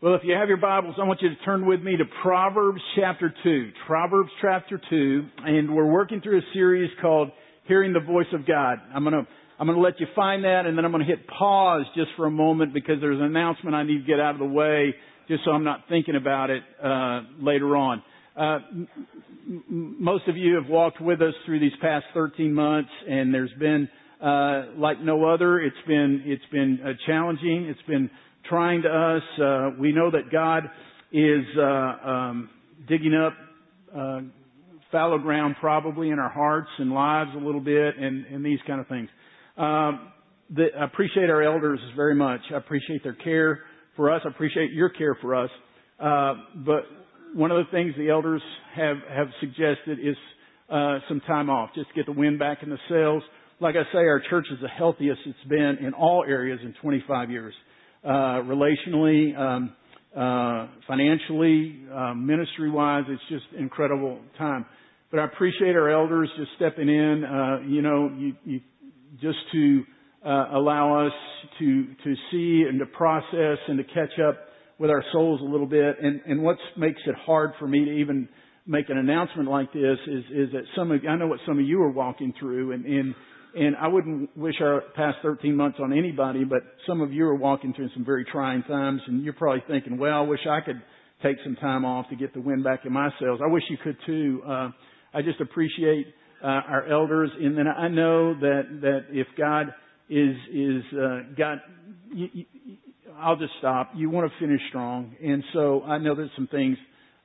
Well, if you have your Bibles, I want you to turn with me to Proverbs chapter 2. Proverbs chapter 2, and we're working through a series called Hearing the Voice of God. I'm gonna, I'm gonna let you find that, and then I'm gonna hit pause just for a moment because there's an announcement I need to get out of the way just so I'm not thinking about it, uh, later on. Uh, m- most of you have walked with us through these past 13 months, and there's been, uh, like no other, it's been, it's been uh, challenging. It's been trying to us. Uh, we know that God is uh, um, digging up uh, fallow ground probably in our hearts and lives a little bit and, and these kind of things. Um, the, I appreciate our elders very much. I appreciate their care for us. I appreciate your care for us. Uh, but one of the things the elders have, have suggested is uh, some time off, just get the wind back in the sails. Like I say, our church is the healthiest it's been in all areas in 25 years relationally, um, uh, financially, uh, ministry-wise. It's just incredible time. But I appreciate our elders just stepping in. Uh, you know, you, you, just to uh, allow us to to see and to process and to catch up with our souls a little bit. And and what makes it hard for me to even make an announcement like this is is that some of I know what some of you are walking through, and and and I wouldn't wish our past 13 months on anybody, but some of you are walking through some very trying times and you're probably thinking, well, I wish I could take some time off to get the wind back in my sails. I wish you could too. Uh, I just appreciate uh, our elders and then I know that, that if God is, is, uh, God, you, you, I'll just stop. You want to finish strong. And so I know there's some things,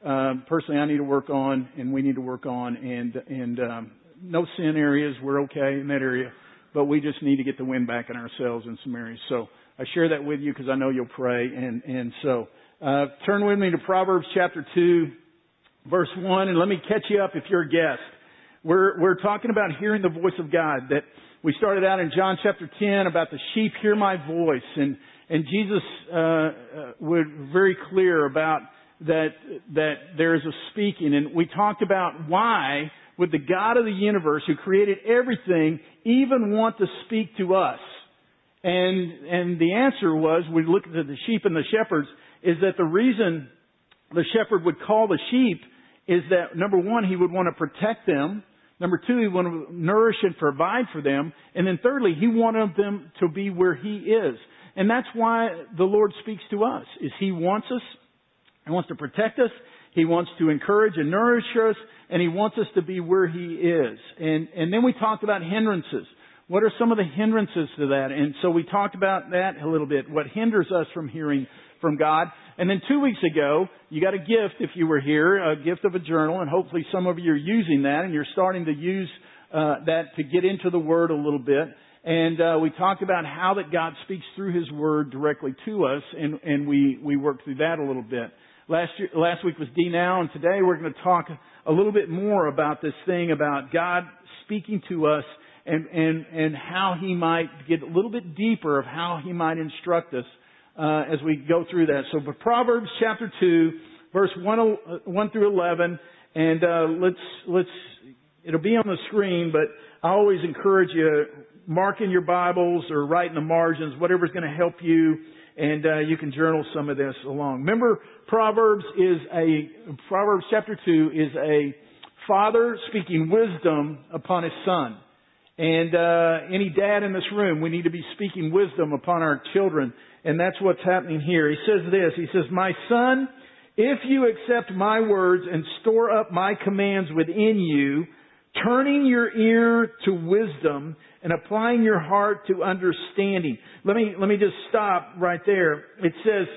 uh, personally I need to work on and we need to work on and, and, um, no sin areas. We're okay in that area, but we just need to get the wind back in ourselves in some areas. So I share that with you because I know you'll pray. And, and so, uh, turn with me to Proverbs chapter 2, verse 1, and let me catch you up if you're a guest. We're, we're talking about hearing the voice of God that we started out in John chapter 10 about the sheep hear my voice and, and Jesus, uh, uh, was very clear about that, that there is a speaking and we talked about why would the God of the universe who created everything even want to speak to us? And, and the answer was, we look at the sheep and the shepherds, is that the reason the shepherd would call the sheep is that number one, he would want to protect them. Number two, he wanted to nourish and provide for them. And then thirdly, he wanted them to be where he is. And that's why the Lord speaks to us, is he wants us, he wants to protect us, he wants to encourage and nourish us, and He wants us to be where He is. And, and then we talked about hindrances. What are some of the hindrances to that? And so we talked about that a little bit. What hinders us from hearing from God? And then two weeks ago, you got a gift if you were here, a gift of a journal, and hopefully some of you are using that and you're starting to use uh, that to get into the Word a little bit. And uh, we talked about how that God speaks through His Word directly to us, and, and we, we worked through that a little bit. Last, year, last week was D Now, and today we're going to talk a little bit more about this thing about God speaking to us and, and, and how He might get a little bit deeper of how He might instruct us uh, as we go through that. So, Proverbs chapter 2, verse 1, uh, 1 through 11, and uh, let's, let's, it'll be on the screen, but I always encourage you, mark in your Bibles or write in the margins, whatever's going to help you and uh, you can journal some of this along. Remember, Proverbs is a Proverbs chapter two is a father speaking wisdom upon his son. And uh, any dad in this room, we need to be speaking wisdom upon our children, and that's what's happening here. He says this. He says, "My son, if you accept my words and store up my commands within you, turning your ear to wisdom and applying your heart to understanding. Let me, let me just stop right there. It says,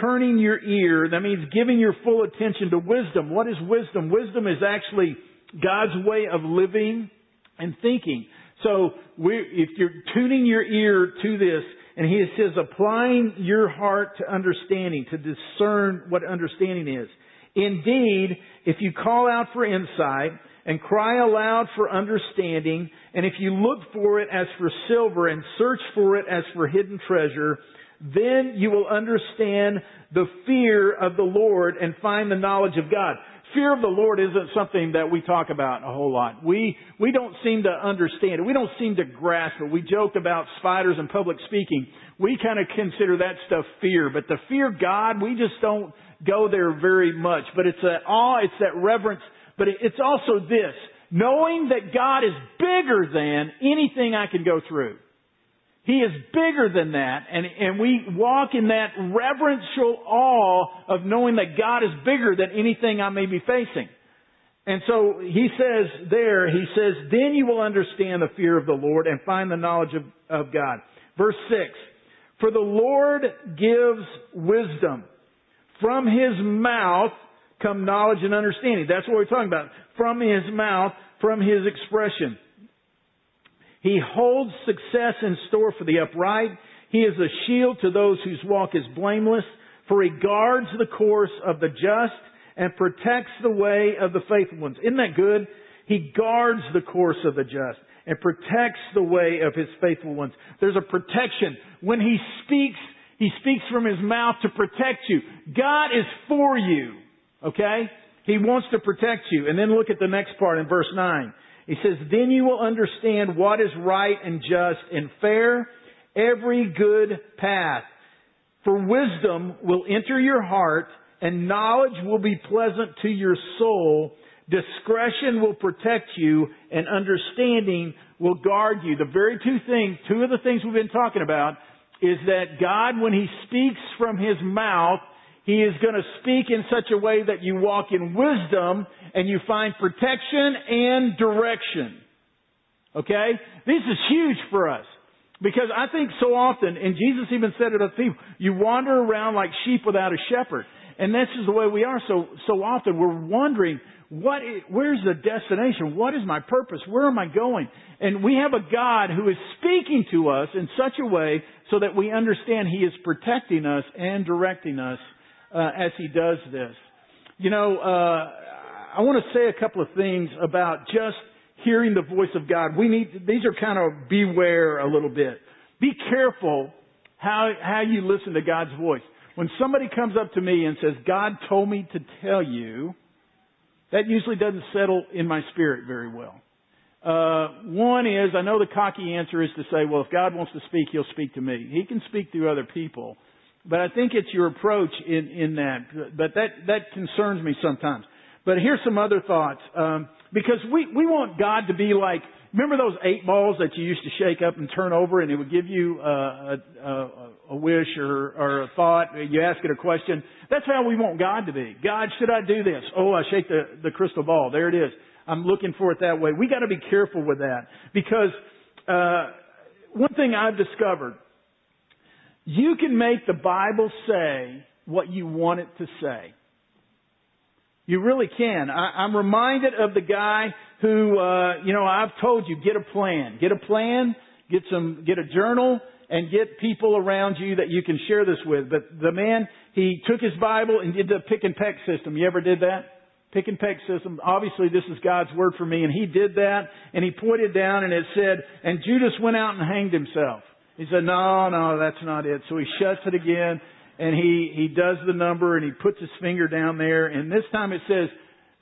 turning your ear, that means giving your full attention to wisdom. What is wisdom? Wisdom is actually God's way of living and thinking. So we, if you're tuning your ear to this, and he says applying your heart to understanding, to discern what understanding is. Indeed, if you call out for insight, and cry aloud for understanding, and if you look for it as for silver and search for it as for hidden treasure, then you will understand the fear of the Lord and find the knowledge of God. fear of the Lord isn't something that we talk about a whole lot. We, we don't seem to understand it. We don't seem to grasp it. We joke about spiders and public speaking. We kind of consider that stuff fear, but the fear of God, we just don't go there very much. But it's that awe, it's that reverence, but it's also this, knowing that God is bigger than anything I can go through. He is bigger than that, and, and we walk in that reverential awe of knowing that God is bigger than anything I may be facing. And so he says there, he says, then you will understand the fear of the Lord and find the knowledge of, of God. Verse 6, for the Lord gives wisdom. From his mouth come knowledge and understanding. That's what we're talking about. From his mouth, from his expression. He holds success in store for the upright. He is a shield to those whose walk is blameless, for he guards the course of the just and protects the way of the faithful ones. Isn't that good? He guards the course of the just and protects the way of his faithful ones. There's a protection. When he speaks, he speaks from his mouth to protect you. God is for you. Okay? He wants to protect you. And then look at the next part in verse 9. He says, then you will understand what is right and just and fair, every good path. For wisdom will enter your heart and knowledge will be pleasant to your soul. Discretion will protect you and understanding will guard you. The very two things, two of the things we've been talking about is that God, when He speaks from His mouth, he is going to speak in such a way that you walk in wisdom and you find protection and direction. Okay? This is huge for us. Because I think so often, and Jesus even said it to people, you wander around like sheep without a shepherd. And this is the way we are so, so often. We're wondering, what is, where's the destination? What is my purpose? Where am I going? And we have a God who is speaking to us in such a way so that we understand He is protecting us and directing us uh, as he does this. You know, uh, I want to say a couple of things about just hearing the voice of God. We need these are kind of beware a little bit. Be careful how how you listen to God's voice. When somebody comes up to me and says, "God told me to tell you," that usually doesn't settle in my spirit very well. Uh, one is, I know the cocky answer is to say, well, if God wants to speak, He'll speak to me. He can speak through other people. But I think it's your approach in, in that. But that, that concerns me sometimes. But here's some other thoughts. Um, because we, we want God to be like, remember those eight balls that you used to shake up and turn over and it would give you uh, a, a, a wish or, or a thought. You ask it a question. That's how we want God to be. God, should I do this? Oh, I shake the, the crystal ball. There it is. I'm looking for it that way. We got to be careful with that because uh, one thing I've discovered you can make the Bible say what you want it to say. You really can. I, am reminded of the guy who, uh, you know, I've told you, get a plan. Get a plan, get some, get a journal, and get people around you that you can share this with. But the man, he took his Bible and did the pick and peck system. You ever did that? Pick and peck system. Obviously, this is God's word for me, and he did that, and he pointed down, and it said, and Judas went out and hanged himself. He said, no, no, that's not it. So he shuts it again and he, he does the number and he puts his finger down there and this time it says,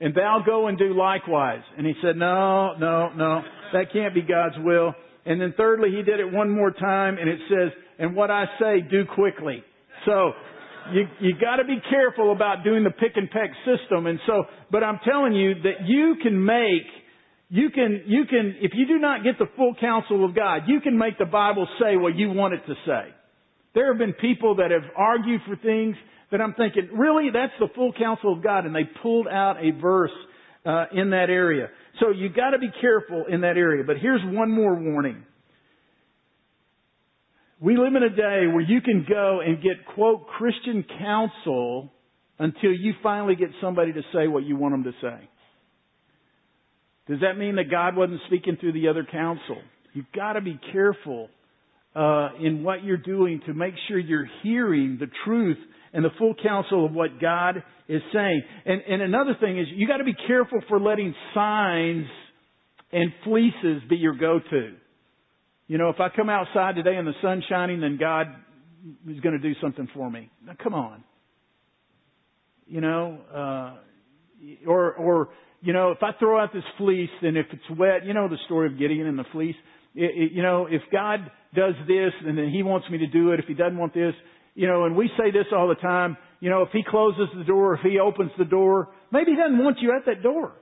and thou go and do likewise. And he said, no, no, no, that can't be God's will. And then thirdly, he did it one more time and it says, and what I say, do quickly. So, you, you gotta be careful about doing the pick and peck system. And so, but I'm telling you that you can make you can, you can, if you do not get the full counsel of God, you can make the Bible say what you want it to say. There have been people that have argued for things that I'm thinking, really, that's the full counsel of God, and they pulled out a verse uh, in that area. So you got to be careful in that area. But here's one more warning. We live in a day where you can go and get quote Christian counsel until you finally get somebody to say what you want them to say. Does that mean that God wasn't speaking through the other counsel? You've got to be careful uh, in what you're doing to make sure you're hearing the truth and the full counsel of what God is saying. And, and another thing is you got to be careful for letting signs and fleeces be your go-to. You know, if I come outside today and the sun's shining, then God is going to do something for me. Now, come on. You know, uh, or, or, you know, if I throw out this fleece, then if it's wet, you know the story of Gideon and the fleece. It, it, you know, if God does this and then He wants me to do it, if He doesn't want this, you know, and we say this all the time, you know, if He closes the door, if He opens the door, maybe He doesn't want you at that door.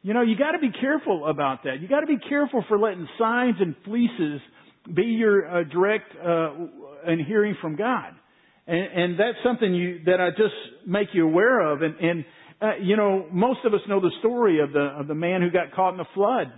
You know, you gotta be careful about that. You gotta be careful for letting signs and fleeces be your uh, direct, uh, and hearing from God. And, and that's something you, that I just make you aware of. And, and uh, you know, most of us know the story of the, of the man who got caught in the flood.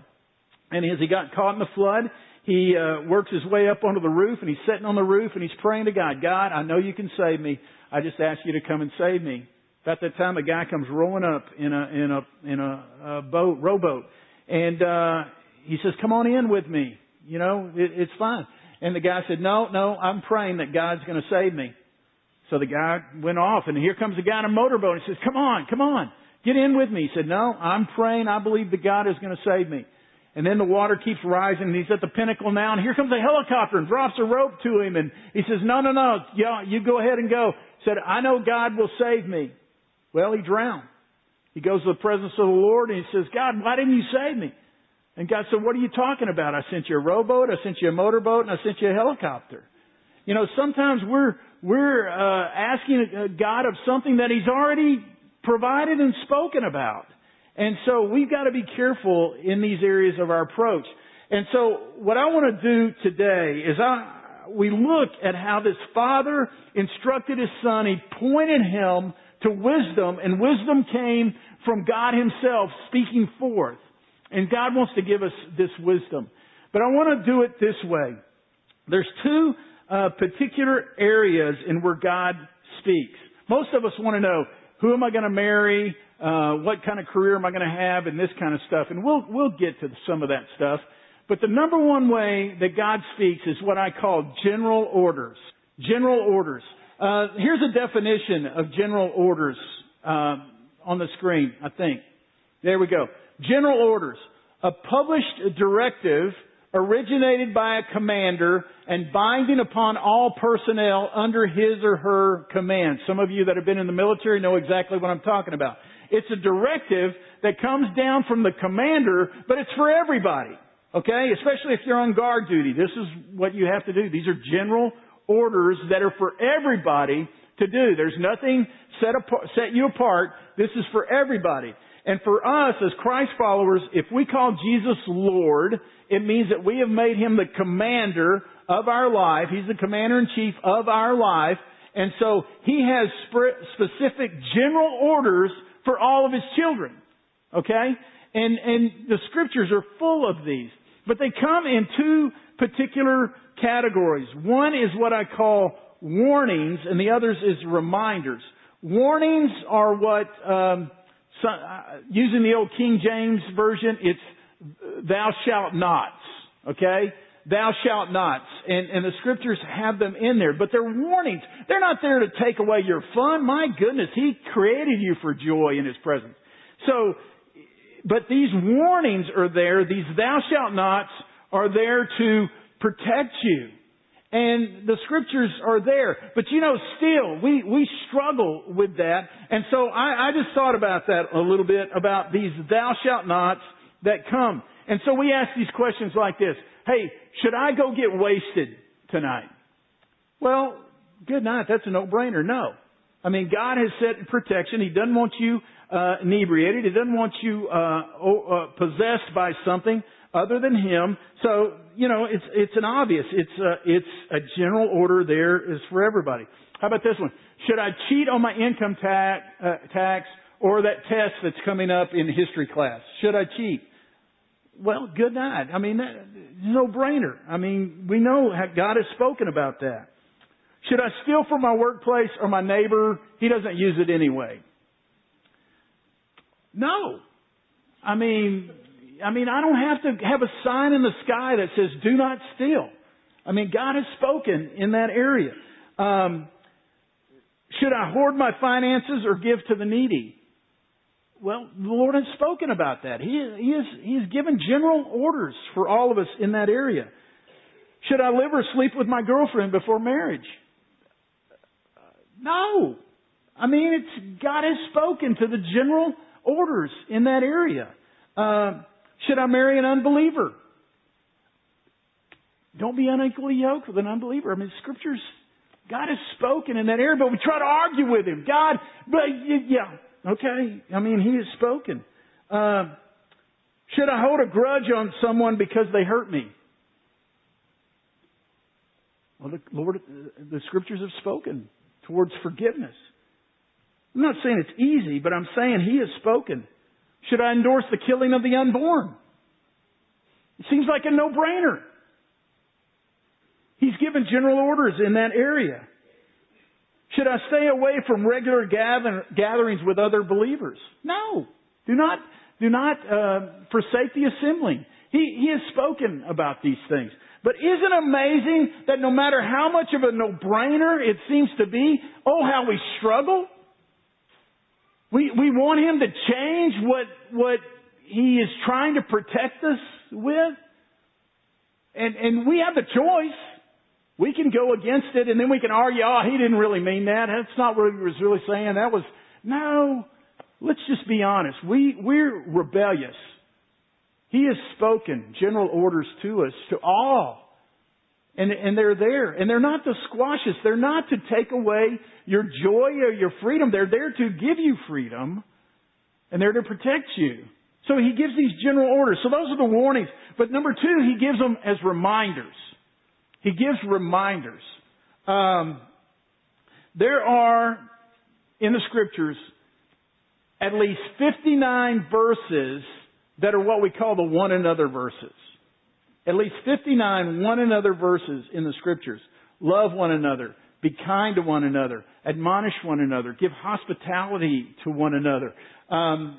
And as he got caught in the flood, he uh, works his way up onto the roof and he's sitting on the roof and he's praying to God, God, I know you can save me. I just ask you to come and save me. About that time, a guy comes rolling up in a in a in a, a boat, rowboat, and uh, he says, "Come on in with me. You know, it, it's fine." And the guy said, "No, no, I'm praying that God's going to save me." So the guy went off, and here comes the guy in a motorboat. He says, "Come on, come on, get in with me." He said, "No, I'm praying. I believe that God is going to save me." And then the water keeps rising, and he's at the pinnacle now, and here comes a helicopter and drops a rope to him, and he says, "No, no, no, you go ahead and go." He said, "I know God will save me." Well, he drowned. He goes to the presence of the Lord, and he says, "God, why didn't you save me?" And God said, "What are you talking about? I sent you a rowboat, I sent you a motorboat, and I sent you a helicopter." You know, sometimes we're we're uh, asking uh, God of something that He's already provided and spoken about. And so we've got to be careful in these areas of our approach. And so what I want to do today is I, we look at how this father instructed his son. He pointed him to wisdom and wisdom came from God himself speaking forth. And God wants to give us this wisdom. But I want to do it this way. There's two uh, particular areas in where God speaks. Most of us want to know, who am I going to marry? Uh, what kind of career am I going to have? And this kind of stuff. And we'll, we'll get to some of that stuff. But the number one way that God speaks is what I call general orders. General orders. Uh, here's a definition of general orders uh, on the screen, I think. There we go. General orders. A published directive originated by a commander and binding upon all personnel under his or her command. Some of you that have been in the military know exactly what I'm talking about. It's a directive that comes down from the commander, but it's for everybody. Okay? Especially if you're on guard duty. This is what you have to do. These are general orders that are for everybody to do. There's nothing set, apart, set you apart. This is for everybody. And for us as Christ followers, if we call Jesus Lord, it means that we have made Him the commander of our life. He's the commander in chief of our life. And so He has specific general orders for all of His children. Okay? And, and the scriptures are full of these. But they come in two particular categories. One is what I call warnings, and the others is reminders. Warnings are what, um, so, uh, using the old King James version, it's thou shalt nots. Okay? Thou shalt nots. And, and the scriptures have them in there, but they're warnings. They're not there to take away your fun. My goodness, He created you for joy in His presence. So, but these warnings are there, these thou shalt nots are there to protect you. And the scriptures are there. But you know, still, we, we struggle with that. And so I, I just thought about that a little bit, about these thou shalt nots that come. And so we ask these questions like this. Hey, should I go get wasted tonight? Well, good night. That's a no-brainer. No. I mean, God has set protection. He doesn't want you uh, inebriated. He doesn't want you uh, uh, possessed by something other than Him. So, you know, it's, it's an obvious, it's a, it's a general order there is for everybody. How about this one? Should I cheat on my income tax, uh, tax or that test that's coming up in history class? Should I cheat? Well, good night. I mean, no brainer. I mean, we know God has spoken about that. Should I steal from my workplace or my neighbor? He doesn't use it anyway. No. I mean, I mean, I don't have to have a sign in the sky that says, do not steal. I mean, God has spoken in that area. Um, should I hoard my finances or give to the needy? Well, the Lord has spoken about that. He, he, is, he has given general orders for all of us in that area. Should I live or sleep with my girlfriend before marriage? No. I mean, it's God has spoken to the general orders in that area. Uh, should I marry an unbeliever? Don't be unequally yoked with an unbeliever. I mean, scriptures, God has spoken in that area, but we try to argue with Him. God, but yeah, okay. I mean, He has spoken. Uh, should I hold a grudge on someone because they hurt me? Well, the Lord, the scriptures have spoken towards forgiveness. I'm not saying it's easy, but I'm saying He has spoken. Should I endorse the killing of the unborn? It seems like a no-brainer. He's given general orders in that area. Should I stay away from regular gather, gatherings with other believers? No. Do not, do not uh, forsake the assembling. He, he has spoken about these things. But isn't it amazing that no matter how much of a no-brainer it seems to be, oh, how we struggle? We, we want Him to change what, what He is trying to protect us with. And, and we have the choice. We can go against it and then we can argue, oh, he didn't really mean that. That's not what he was really saying. That was, no. Let's just be honest. We, we're rebellious. He has spoken general orders to us, to all. And, and they're there. And they're not to squash us. They're not to take away your joy or your freedom. They're there to give you freedom. And they're to protect you. So he gives these general orders. So those are the warnings. But number two, he gives them as reminders. He gives reminders. Um, there are in the scriptures at least 59 verses that are what we call the one another verses. At least 59 one another verses in the scriptures. Love one another. Be kind to one another. Admonish one another. Give hospitality to one another. Um,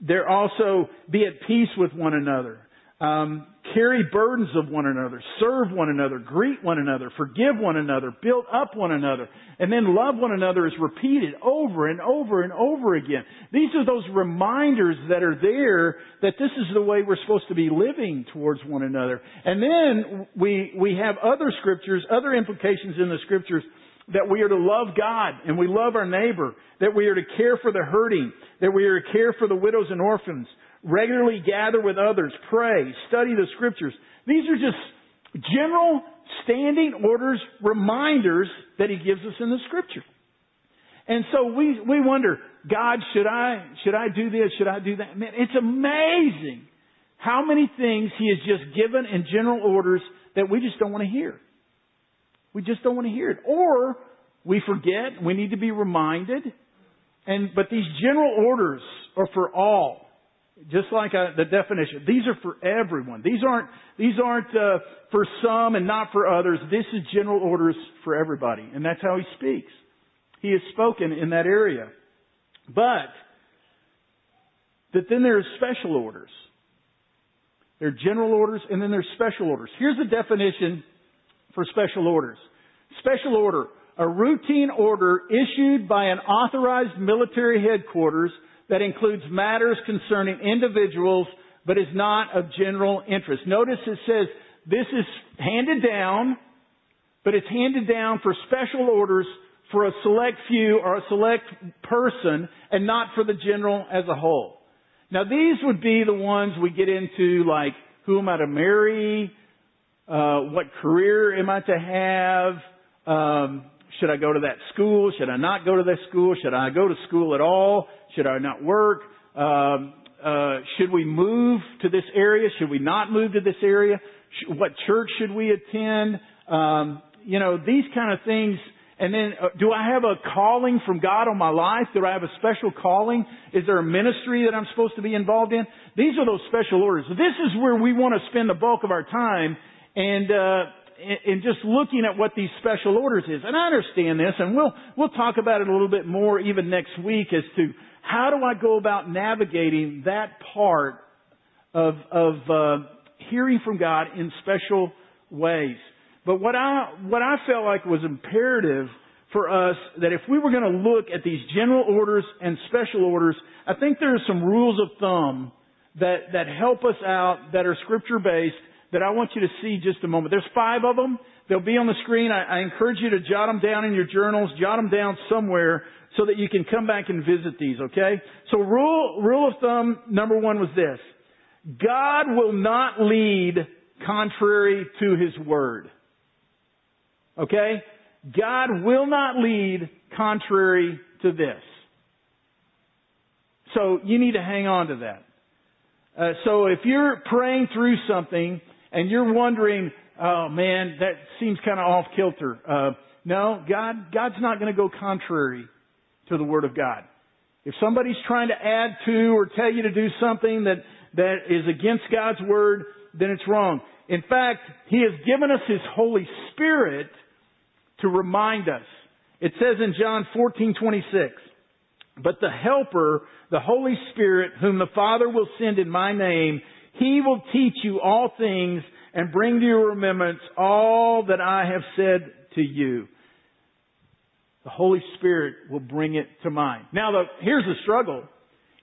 there also be at peace with one another. Um, carry burdens of one another, serve one another, greet one another, forgive one another, build up one another, and then love one another is repeated over and over and over again. These are those reminders that are there that this is the way we're supposed to be living towards one another. And then we, we have other scriptures, other implications in the scriptures that we are to love God and we love our neighbor, that we are to care for the hurting, that we are to care for the widows and orphans, regularly gather with others, pray, study the scriptures. These are just general standing orders, reminders that he gives us in the scripture. And so we, we wonder, God, should I, should I do this? Should I do that? Man, it's amazing how many things he has just given in general orders that we just don't want to hear. We just don't want to hear it. Or we forget, we need to be reminded. And, but these general orders are for all. Just like uh, the definition, these are for everyone. These aren't these aren't uh, for some and not for others. This is general orders for everybody, and that's how he speaks. He has spoken in that area, but that then there are special orders. There are general orders, and then there's special orders. Here's the definition for special orders. Special order, a routine order issued by an authorized military headquarters that includes matters concerning individuals but is not of general interest. Notice it says this is handed down, but it's handed down for special orders for a select few or a select person and not for the general as a whole. Now these would be the ones we get into like who am I to marry, uh, what career am I to have, um, should I go to that school? Should I not go to that school? Should I go to school at all? Should I not work? Um, uh, should we move to this area? Should we not move to this area? What church should we attend? Um, you know, these kind of things. And then, uh, do I have a calling from God on my life? Do I have a special calling? Is there a ministry that I'm supposed to be involved in? These are those special orders. This is where we want to spend the bulk of our time. And, uh, in just looking at what these special orders is. And I understand this, and we'll, we'll talk about it a little bit more even next week as to how do I go about navigating that part of, of uh, hearing from God in special ways. But what I, what I felt like was imperative for us that if we were going to look at these general orders and special orders, I think there are some rules of thumb that, that help us out that are scripture based that I want you to see just a moment. There's five of them. They'll be on the screen. I, I encourage you to jot them down in your journals, jot them down somewhere so that you can come back and visit these, okay? So rule, rule of thumb number one was this. God will not lead contrary to His Word. Okay? God will not lead contrary to this. So you need to hang on to that. Uh, so if you're praying through something and you're wondering, oh man, that seems kind of off kilter. Uh, no, God, God's not going to go contrary to the Word of God. If somebody's trying to add to or tell you to do something that, that is against God's Word, then it's wrong. In fact, He has given us His Holy Spirit to remind us. It says in John 14:26, "But the helper, the Holy Spirit, whom the Father will send in my name, he will teach you all things and bring to your remembrance all that I have said to you." The Holy Spirit will bring it to mind. Now, the, here's the struggle.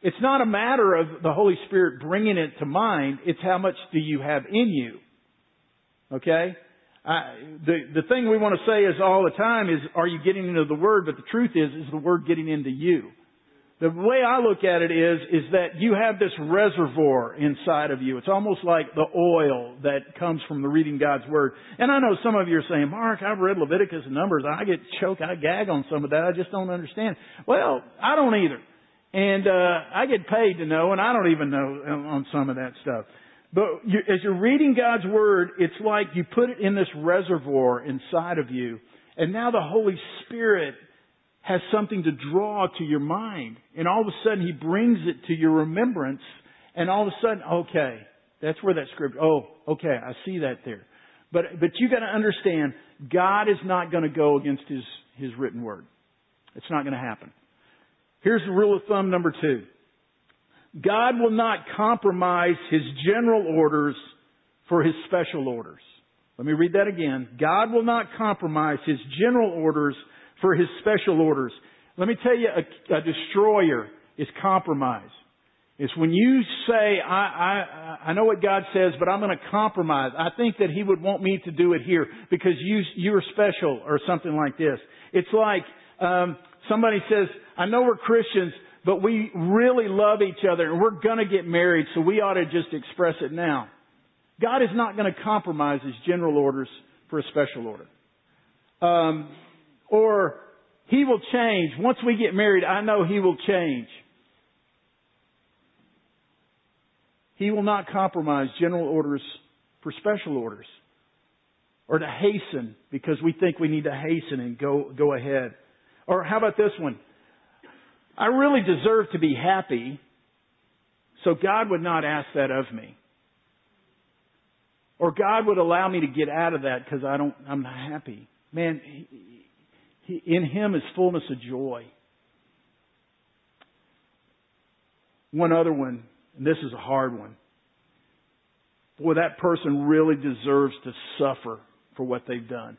It's not a matter of the Holy Spirit bringing it to mind. It's how much do you have in you. Okay? I, the the thing we want to say is all the time is, are you getting into the Word? But the truth is, is the Word getting into you? The way I look at it is, is that you have this reservoir inside of you. It's almost like the oil that comes from the reading God's Word. And I know some of you are saying, Mark, I've read Leviticus and Numbers. I get choked. I gag on some of that. I just don't understand. Well, I don't either. And, uh, I get paid to know and I don't even know on some of that stuff. But you, as you're reading God's Word, it's like you put it in this reservoir inside of you, and now the Holy Spirit has something to draw to your mind. And all of a sudden, He brings it to your remembrance, and all of a sudden, okay, that's where that script, oh, okay, I see that there. But, but you gotta understand, God is not gonna go against His, His written Word. It's not gonna happen. Here's the rule of thumb number two. God will not compromise His general orders for His special orders. Let me read that again. God will not compromise His general orders for His special orders. Let me tell you, a, a destroyer is compromise. It's when you say, I, I, I know what God says, but I'm going to compromise. I think that He would want me to do it here because you, you're special or something like this. It's like, um, somebody says, I know we're Christians, but we really love each other and we're gonna get married, so we ought to just express it now. God is not gonna compromise His general orders for a special order. Um, or He will change. Once we get married, I know He will change. He will not compromise general orders for special orders. Or to hasten because we think we need to hasten and go, go ahead. Or how about this one? I really deserve to be happy, so God would not ask that of me. Or God would allow me to get out of that because I don't, I'm not happy. Man, in Him is fullness of joy. One other one, and this is a hard one. Boy, that person really deserves to suffer for what they've done.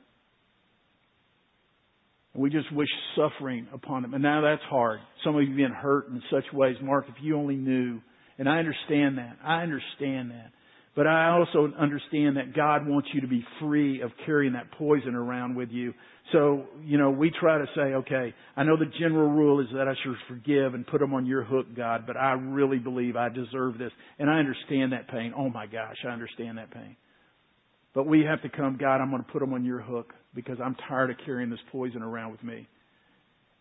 We just wish suffering upon them. And now that's hard. Some of you have been hurt in such ways. Mark, if you only knew. And I understand that. I understand that. But I also understand that God wants you to be free of carrying that poison around with you. So, you know, we try to say, okay, I know the general rule is that I should forgive and put them on your hook, God, but I really believe I deserve this. And I understand that pain. Oh my gosh, I understand that pain. But we have to come, God, I'm going to put them on your hook because I'm tired of carrying this poison around with me.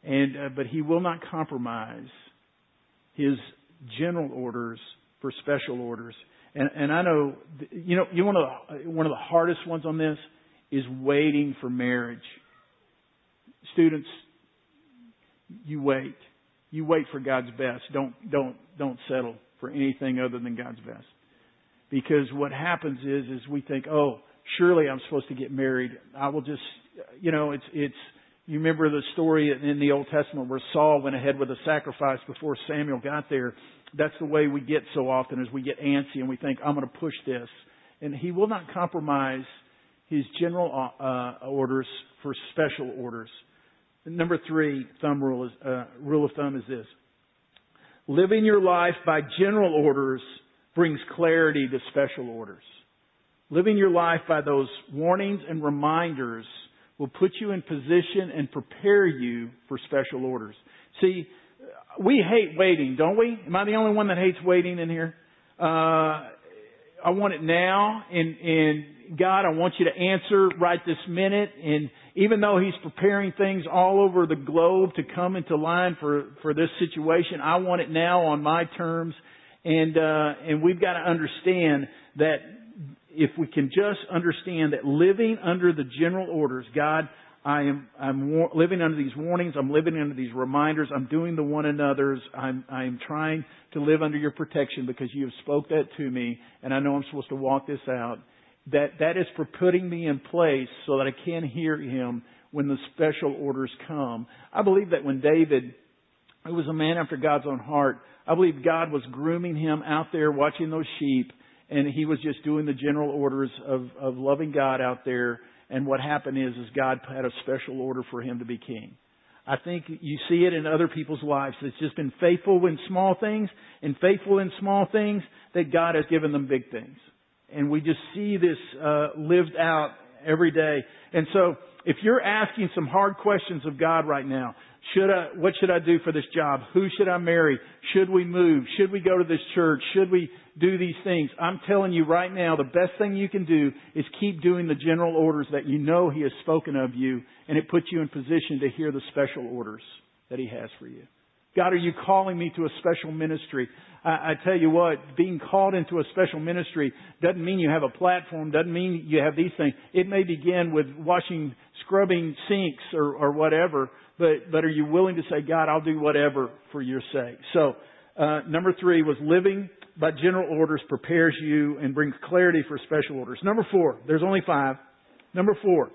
And uh, but he will not compromise his general orders for special orders. And and I know you know you one of the one of the hardest ones on this is waiting for marriage. Students, you wait. You wait for God's best. Don't don't don't settle for anything other than God's best. Because what happens is is we think, "Oh, surely I'm supposed to get married. I will just, you know, it's, it's, you remember the story in the Old Testament where Saul went ahead with a sacrifice before Samuel got there. That's the way we get so often is we get antsy and we think, I'm going to push this. And he will not compromise his general uh, orders for special orders. Number three, thumb rule is, uh, rule of thumb is this. Living your life by general orders brings clarity to special orders. Living your life by those warnings and reminders will put you in position and prepare you for special orders. See, we hate waiting, don't we? Am I the only one that hates waiting in here? Uh, I want it now, and, and God, I want you to answer right this minute. And even though He's preparing things all over the globe to come into line for for this situation, I want it now on my terms. And uh, and we've got to understand that if we can just understand that living under the general orders, God, I am I'm war- living under these warnings. I'm living under these reminders. I'm doing the one another's. I'm I'm trying to live under your protection because you have spoke that to me, and I know I'm supposed to walk this out. That that is for putting me in place so that I can hear Him when the special orders come. I believe that when David, who was a man after God's own heart, I believe God was grooming him out there watching those sheep, and he was just doing the general orders of of loving God out there and what happened is, is God had a special order for him to be king. I think you see it in other people's lives. It's just been faithful in small things and faithful in small things that God has given them big things. And we just see this uh, lived out every day. And so, if you're asking some hard questions of God right now, should I, what should I do for this job? Who should I marry? Should we move? Should we go to this church? Should we do these things. I'm telling you right now, the best thing you can do is keep doing the general orders that you know He has spoken of you, and it puts you in position to hear the special orders that He has for you. God, are you calling me to a special ministry? I, I tell you what, being called into a special ministry doesn't mean you have a platform, doesn't mean you have these things. It may begin with washing, scrubbing sinks or, or whatever, but, but are you willing to say, God, I'll do whatever for your sake? So, uh, number three was living by general orders prepares you and brings clarity for special orders. Number four, there's only five. Number four,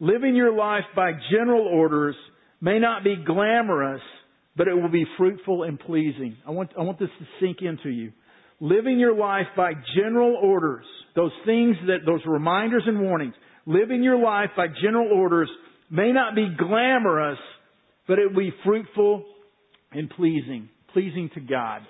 living your life by general orders may not be glamorous, but it will be fruitful and pleasing. I want, I want this to sink into you. Living your life by general orders, those things that, those reminders and warnings, living your life by general orders may not be glamorous, but it will be fruitful and pleasing, pleasing to God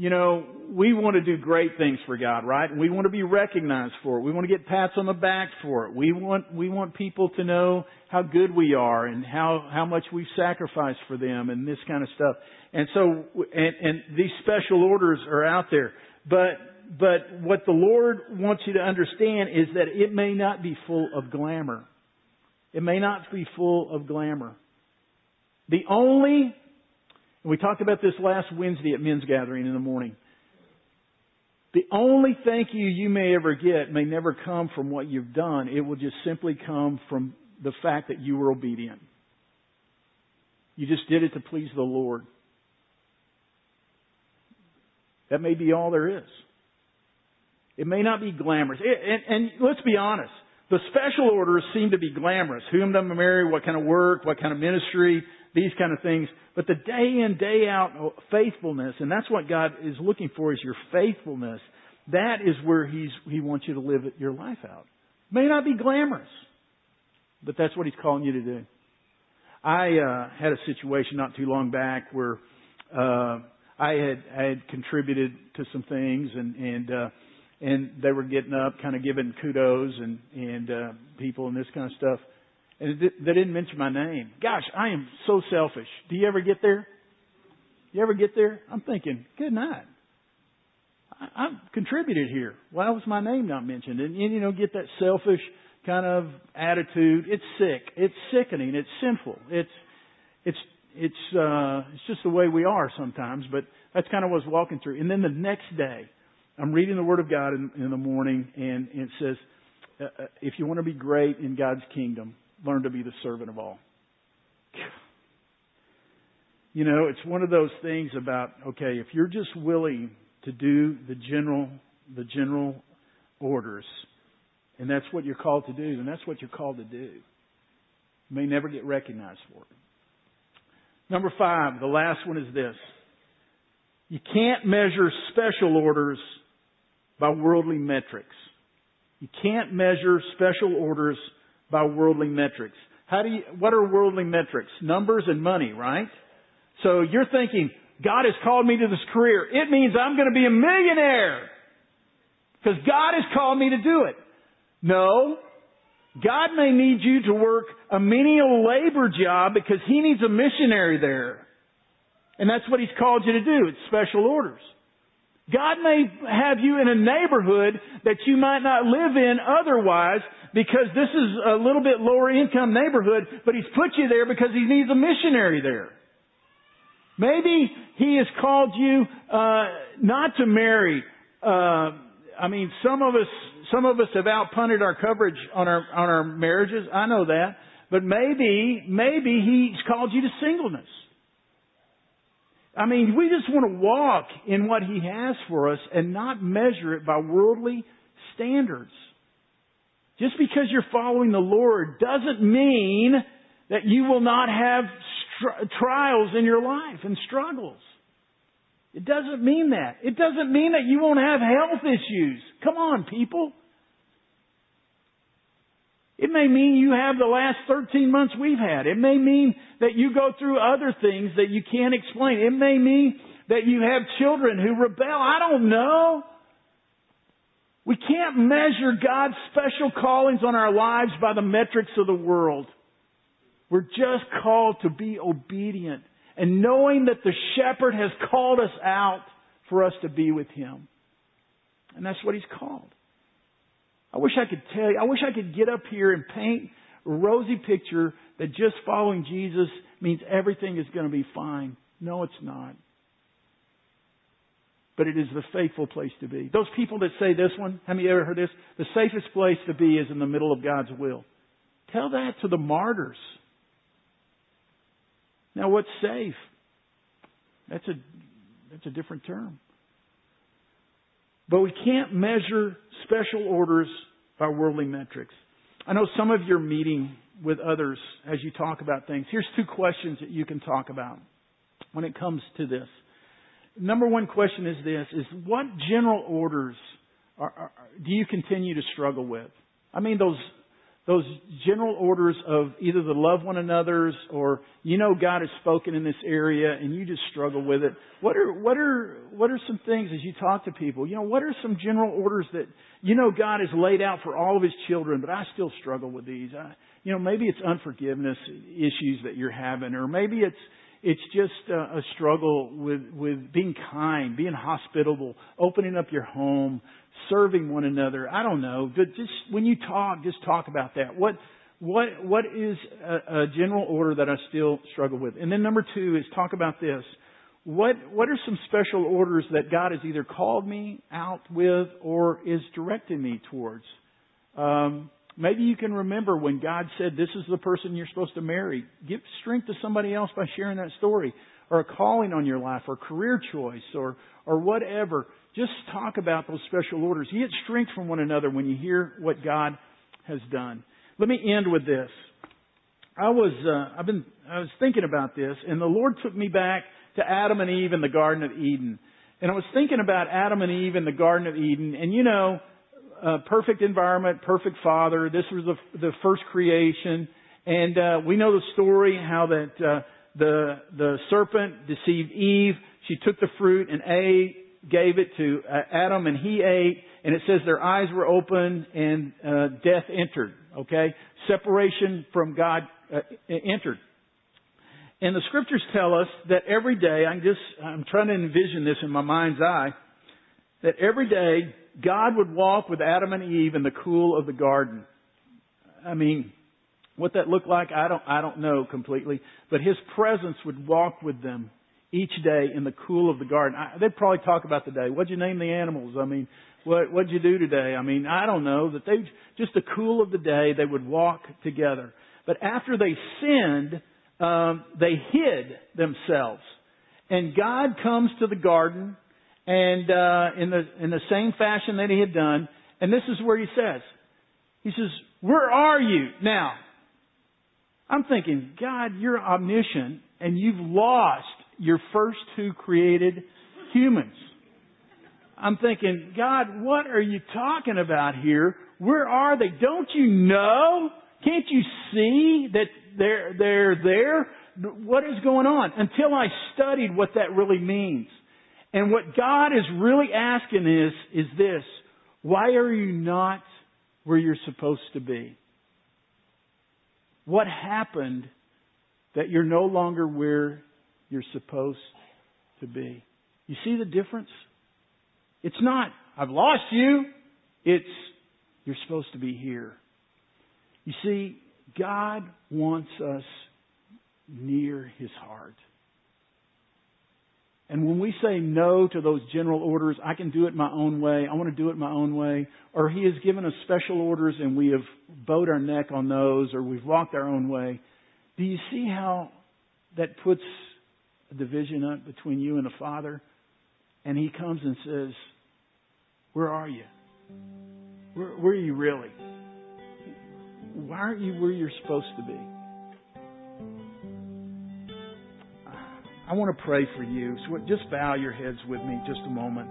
you know, we want to do great things for God, right? We want to be recognized for it. We want to get pats on the back for it. We want, we want people to know how good we are and how, how much we've sacrificed for them and this kind of stuff. And so, and, and these special orders are out there. But, but what the Lord wants you to understand is that it may not be full of glamour. It may not be full of glamour. The only and we talked about this last Wednesday at men's gathering in the morning. The only thank you you may ever get may never come from what you've done. It will just simply come from the fact that you were obedient. You just did it to please the Lord. That may be all there is. It may not be glamorous. and, and, let's be honest. The special orders seem to be glamorous. Whom to marry, what kind of work, what kind of ministry, these kind of things. But the day in, day out faithfulness, and that's what God is looking for is your faithfulness. That is where He's, He wants you to live your life out. May not be glamorous, but that's what He's calling you to do. I uh, had a situation not too long back where uh, I had I had contributed to some things and and uh, and they were getting up, kind of giving kudos and and uh, people and this kind of stuff. And they didn't mention my name. Gosh, I am so selfish. Do you ever get there? You ever get there? I'm thinking, good night. I, I've contributed here. Why was my name not mentioned? And, and you know, get that selfish kind of attitude. It's sick. It's sickening. It's sinful. It's it's it's uh it's just the way we are sometimes. But that's kind of what I was walking through. And then the next day, I'm reading the Word of God in, in the morning, and, it says, uh, uh if you want to be great in God's kingdom, learn to be the servant of all. You know, it's one of those things about, okay, if you're just willing to do the general, the general orders, and that's what you're called to do, then that's what you're called to do. You may never get recognized for it. Number five, the last one is this. You can't measure special orders by worldly metrics. You can't measure special orders by worldly metrics. How do you, what are worldly metrics? Numbers and money, right? So you're thinking, God has called me to this career. It means I'm going to be a millionaire. Because God has called me to do it. No. God may need you to work a menial labor job because He needs a missionary there. And that's what He's called you to do. It's special orders. God may have you in a neighborhood that you might not live in otherwise because this is a little bit lower income neighborhood, but He's put you there because He needs a missionary there. Maybe He has called you uh, not to marry. Uh, I mean, some of us, some of us have outpunted our coverage on our on our marriages. I know that, but maybe, maybe He's called you to singleness. I mean, we just want to walk in what He has for us and not measure it by worldly standards. Just because you're following the Lord doesn't mean that you will not have trials in your life and struggles. It doesn't mean that. It doesn't mean that you won't have health issues. Come on, people. It may mean you have the last 13 months we've had. It may mean that you go through other things that you can't explain. It may mean that you have children who rebel. I don't know. We can't measure God's special callings on our lives by the metrics of the world. We're just called to be obedient and knowing that the shepherd has called us out for us to be with him. And that's what he's called. I wish I could tell you, I wish I could get up here and paint a rosy picture that just following Jesus means everything is going to be fine. No, it's not. But it is the faithful place to be. Those people that say this one, have you ever heard this? The safest place to be is in the middle of God's will. Tell that to the martyrs. Now what's safe? That's a, that's a different term. But we can't measure special orders by worldly metrics. I know some of you are meeting with others as you talk about things. Here's two questions that you can talk about when it comes to this. Number one question is this, is what general orders are, are, do you continue to struggle with? I mean those those general orders of either the love one another's or you know God has spoken in this area and you just struggle with it. What are what are what are some things as you talk to people? You know, what are some general orders that you know God has laid out for all of his children, but I still struggle with these. I, you know, maybe it's unforgiveness issues that you're having or maybe it's it's just a, a struggle with with being kind, being hospitable, opening up your home, serving one another. I don't know. But just when you talk, just talk about that. What what what is a, a general order that I still struggle with? And then number two is talk about this. What what are some special orders that God has either called me out with or is directing me towards? Um, maybe you can remember when God said, "This is the person you're supposed to marry." Give strength to somebody else by sharing that story, or a calling on your life, or career choice, or or whatever. Just talk about those special orders. You get strength from one another when you hear what God has done. Let me end with this. I was, uh, I've been, I was thinking about this, and the Lord took me back to Adam and Eve in the Garden of Eden. And I was thinking about Adam and Eve in the Garden of Eden, and you know, uh, perfect environment, perfect father. This was the, the first creation, and uh, we know the story how that uh, the the serpent deceived Eve. She took the fruit and ate, gave it to uh, Adam and he ate, and it says their eyes were open and uh, death entered. Okay, separation from God entered. And the scriptures tell us that every day, I'm just, I'm trying to envision this in my mind's eye, that every day God would walk with Adam and Eve in the cool of the garden. I mean, what that looked like, I don't, I don't know completely, but His presence would walk with them each day in the cool of the garden. I, they'd probably talk about the day. What'd you name the animals? I mean, what what'd you do today? I mean, I don't know. That they just the cool of the day they would walk together. But after they sinned, um, they hid themselves, and God comes to the garden, and uh, in the in the same fashion that He had done, and this is where He says, He says, "Where are you now?" I'm thinking, God, you're omniscient, and you've lost your first two created humans. I'm thinking, God, what are you talking about here? Where are they? Don't you know? Can't you see that they're, they're there? What is going on? Until I studied what that really means. And what God is really asking is, is this, Why are you not where you're supposed to be? What happened that you're no longer where you're supposed to be? You see the difference? It's not, I've lost you. It's, you're supposed to be here. You see, God wants us near His heart. And when we say no to those general orders, I can do it my own way, I want to do it my own way, or He has given us special orders and we have bowed our neck on those, or we've walked our own way, do you see how that puts a division up between you and the Father? And He comes and says, Where are you? Where, where are you really? Why aren't you where you're supposed to be? I want to pray for you. So just bow your heads with me just a moment.